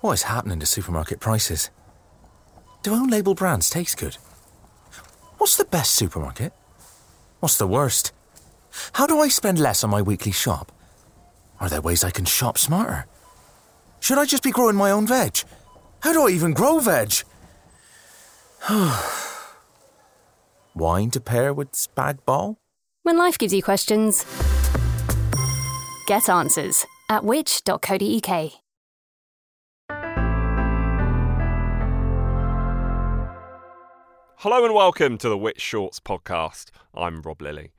What is happening to supermarket prices? Do own label brands taste good? What's the best supermarket? What's the worst? How do I spend less on my weekly shop? Are there ways I can shop smarter? Should I just be growing my own veg? How do I even grow veg? Wine to pair with spag bol? When life gives you questions, get answers at which.co.uk. Hello and welcome to the Which Shorts podcast. I'm Rob Lilly.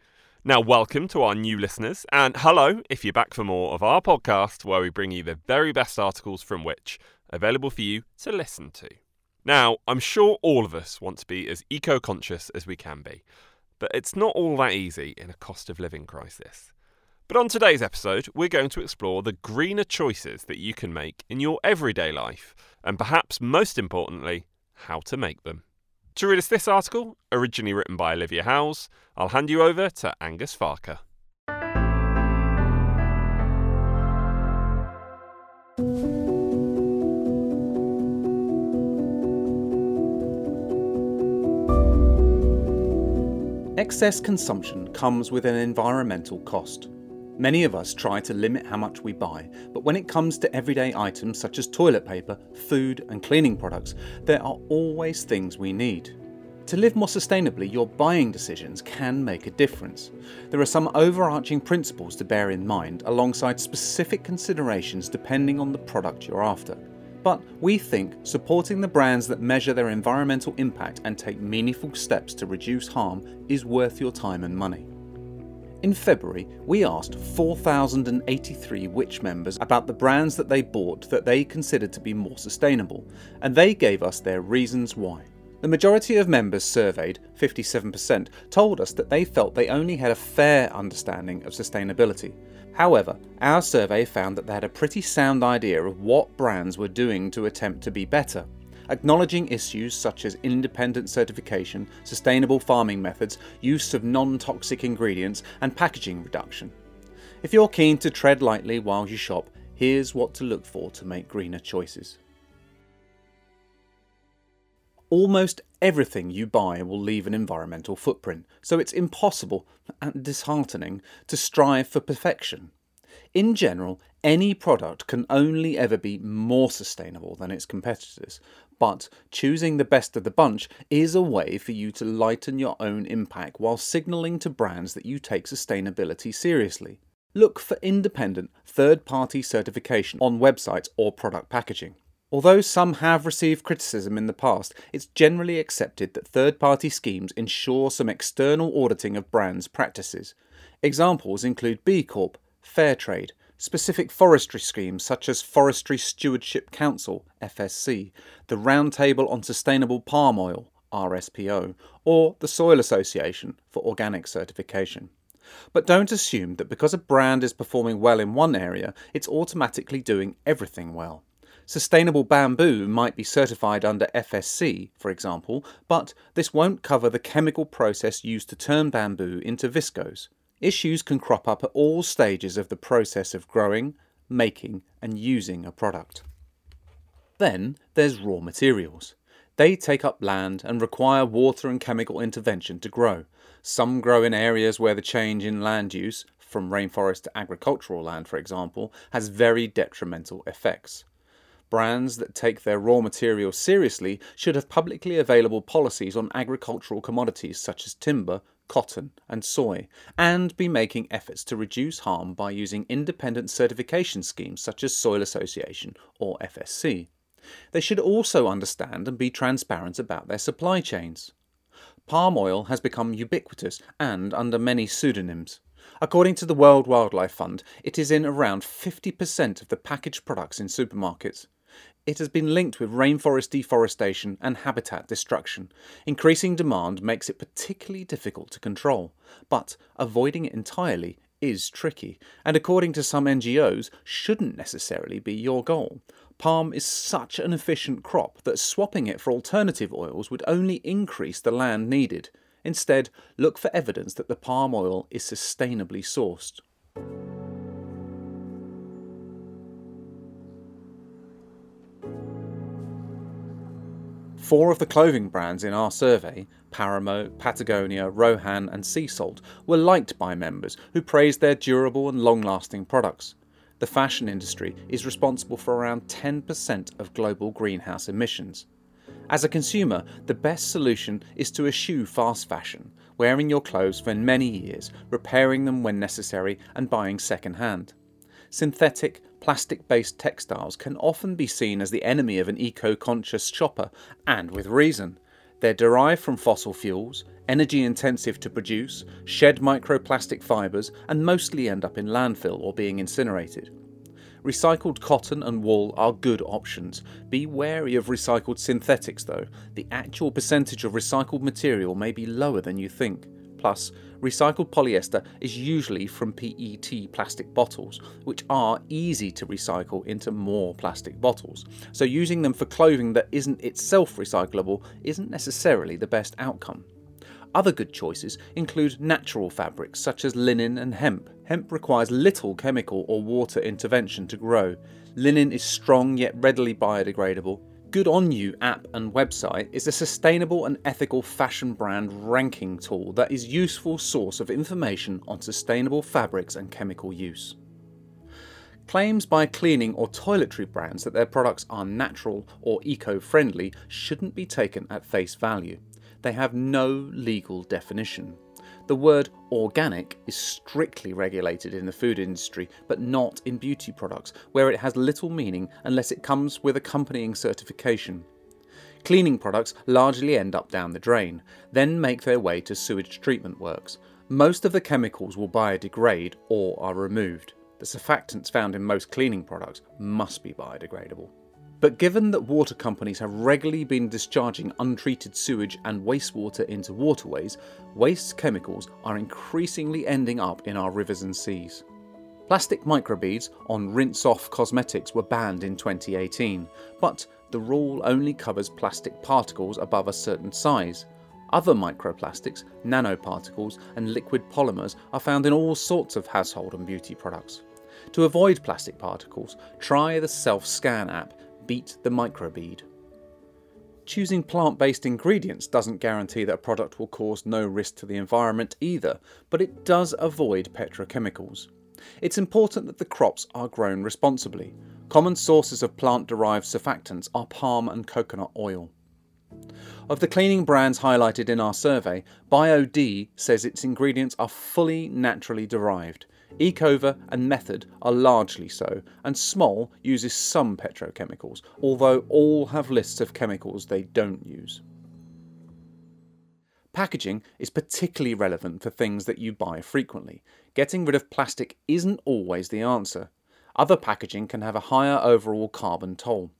Now, welcome to our new listeners, and hello if you're back for more of our podcast where we bring you the very best articles from Which available for you to listen to. Now, I'm sure all of us want to be as eco conscious as we can be, but it's not all that easy in a cost of living crisis. But on today's episode, we're going to explore the greener choices that you can make in your everyday life, and perhaps most importantly, how to make them. To read us this article, originally written by Olivia Howes, I'll hand you over to Angus Farker. Excess consumption comes with an environmental cost. Many of us try to limit how much we buy, but when it comes to everyday items such as toilet paper, food, and cleaning products, there are always things we need. To live more sustainably, your buying decisions can make a difference. There are some overarching principles to bear in mind alongside specific considerations depending on the product you're after. But we think supporting the brands that measure their environmental impact and take meaningful steps to reduce harm is worth your time and money. In February, we asked 4,083 Which members about the brands that they bought that they considered to be more sustainable, and they gave us their reasons why. The majority of members surveyed, 57%, told us that they felt they only had a fair understanding of sustainability. However, our survey found that they had a pretty sound idea of what brands were doing to attempt to be better acknowledging issues such as independent certification, sustainable farming methods, use of non toxic ingredients, and packaging reduction. If you're keen to tread lightly while you shop, here's what to look for to make greener choices. Almost everything you buy will leave an environmental footprint, so it's impossible and disheartening to strive for perfection. In general, any product can only ever be more sustainable than its competitors, but choosing the best of the bunch is a way for you to lighten your own impact while signalling to brands that you take sustainability seriously. Look for independent, third party certification on websites or product packaging. Although some have received criticism in the past, it's generally accepted that third party schemes ensure some external auditing of brands' practices. Examples include B Corp, Fairtrade, specific forestry schemes such as Forestry Stewardship Council (FSC), the Roundtable on Sustainable Palm Oil (RSPO), or the Soil Association for organic certification. But don't assume that because a brand is performing well in one area, it's automatically doing everything well. Sustainable bamboo might be certified under FSC, for example, but this won't cover the chemical process used to turn bamboo into viscose. Issues can crop up at all stages of the process of growing, making, and using a product. Then there's raw materials. They take up land and require water and chemical intervention to grow. Some grow in areas where the change in land use, from rainforest to agricultural land for example, has very detrimental effects. Brands that take their raw materials seriously should have publicly available policies on agricultural commodities such as timber, cotton, and soy, and be making efforts to reduce harm by using independent certification schemes such as Soil Association or FSC. They should also understand and be transparent about their supply chains. Palm oil has become ubiquitous and under many pseudonyms. According to the World Wildlife Fund, it is in around 50% of the packaged products in supermarkets. It has been linked with rainforest deforestation and habitat destruction. Increasing demand makes it particularly difficult to control, but avoiding it entirely is tricky, and according to some NGOs, shouldn't necessarily be your goal. Palm is such an efficient crop that swapping it for alternative oils would only increase the land needed. Instead, look for evidence that the palm oil is sustainably sourced. Four of the clothing brands in our survey, Paramo, Patagonia, Rohan, and Sea Salt, were liked by members who praised their durable and long lasting products. The fashion industry is responsible for around 10% of global greenhouse emissions. As a consumer, the best solution is to eschew fast fashion, wearing your clothes for many years, repairing them when necessary, and buying second hand. Synthetic, plastic based textiles can often be seen as the enemy of an eco conscious shopper, and with reason. They're derived from fossil fuels, energy intensive to produce, shed microplastic fibres, and mostly end up in landfill or being incinerated. Recycled cotton and wool are good options. Be wary of recycled synthetics though. The actual percentage of recycled material may be lower than you think. Plus, recycled polyester is usually from PET plastic bottles, which are easy to recycle into more plastic bottles. So, using them for clothing that isn't itself recyclable isn't necessarily the best outcome. Other good choices include natural fabrics such as linen and hemp. Hemp requires little chemical or water intervention to grow. Linen is strong yet readily biodegradable. Good On You app and website is a sustainable and ethical fashion brand ranking tool that is useful source of information on sustainable fabrics and chemical use. Claims by cleaning or toiletry brands that their products are natural or eco friendly shouldn't be taken at face value they have no legal definition. The word organic is strictly regulated in the food industry, but not in beauty products, where it has little meaning unless it comes with accompanying certification. Cleaning products largely end up down the drain, then make their way to sewage treatment works. Most of the chemicals will biodegrade or are removed. The surfactants found in most cleaning products must be biodegradable. But given that water companies have regularly been discharging untreated sewage and wastewater into waterways, waste chemicals are increasingly ending up in our rivers and seas. Plastic microbeads on rinse off cosmetics were banned in 2018, but the rule only covers plastic particles above a certain size. Other microplastics, nanoparticles, and liquid polymers are found in all sorts of household and beauty products. To avoid plastic particles, try the Self Scan app beat the microbead. Choosing plant based ingredients doesn't guarantee that a product will cause no risk to the environment either, but it does avoid petrochemicals. It's important that the crops are grown responsibly. Common sources of plant derived surfactants are palm and coconut oil. Of the cleaning brands highlighted in our survey, BioD says its ingredients are fully naturally derived. Ecover and Method are largely so, and Smol uses some petrochemicals, although all have lists of chemicals they don't use. Packaging is particularly relevant for things that you buy frequently. Getting rid of plastic isn't always the answer. Other packaging can have a higher overall carbon toll.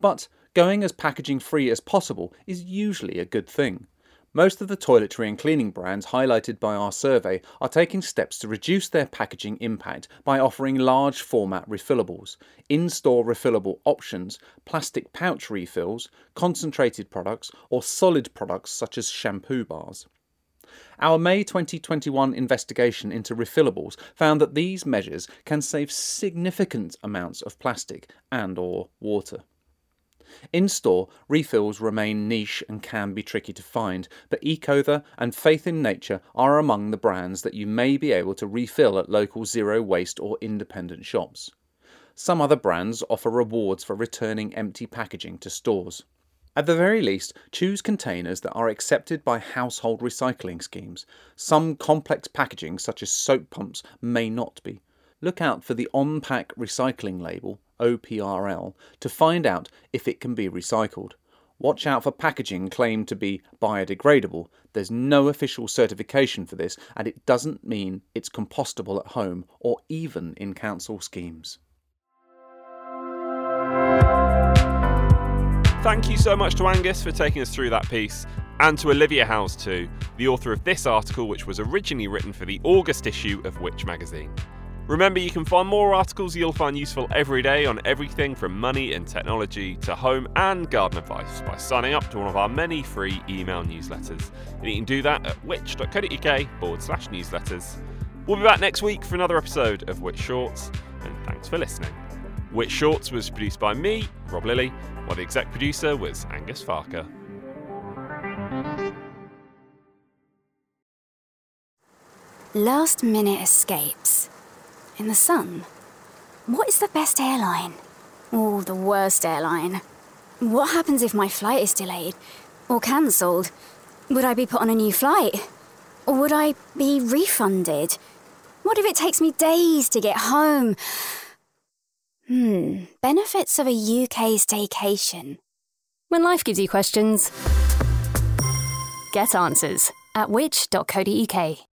But going as packaging free as possible is usually a good thing. Most of the toiletry and cleaning brands highlighted by our survey are taking steps to reduce their packaging impact by offering large format refillables, in store refillable options, plastic pouch refills, concentrated products, or solid products such as shampoo bars. Our May 2021 investigation into refillables found that these measures can save significant amounts of plastic and or water. In store, refills remain niche and can be tricky to find, but Ecover and Faith in Nature are among the brands that you may be able to refill at local zero waste or independent shops. Some other brands offer rewards for returning empty packaging to stores. At the very least, choose containers that are accepted by household recycling schemes. Some complex packaging, such as soap pumps, may not be. Look out for the on pack recycling label OPRL, to find out if it can be recycled. Watch out for packaging claimed to be biodegradable. There's no official certification for this, and it doesn't mean it's compostable at home or even in council schemes. Thank you so much to Angus for taking us through that piece, and to Olivia Howes too, the author of this article, which was originally written for the August issue of Which magazine. Remember, you can find more articles you'll find useful every day on everything from money and technology to home and garden advice by signing up to one of our many free email newsletters. And you can do that at which.co.uk forward slash newsletters. We'll be back next week for another episode of Which Shorts, and thanks for listening. Which Shorts was produced by me, Rob Lilly, while the exec producer was Angus Farker. Last minute escapes. In the sun. What is the best airline? Or the worst airline? What happens if my flight is delayed? Or cancelled? Would I be put on a new flight? Or would I be refunded? What if it takes me days to get home? Hmm, benefits of a UK staycation. When life gives you questions, get answers at which.co.uk.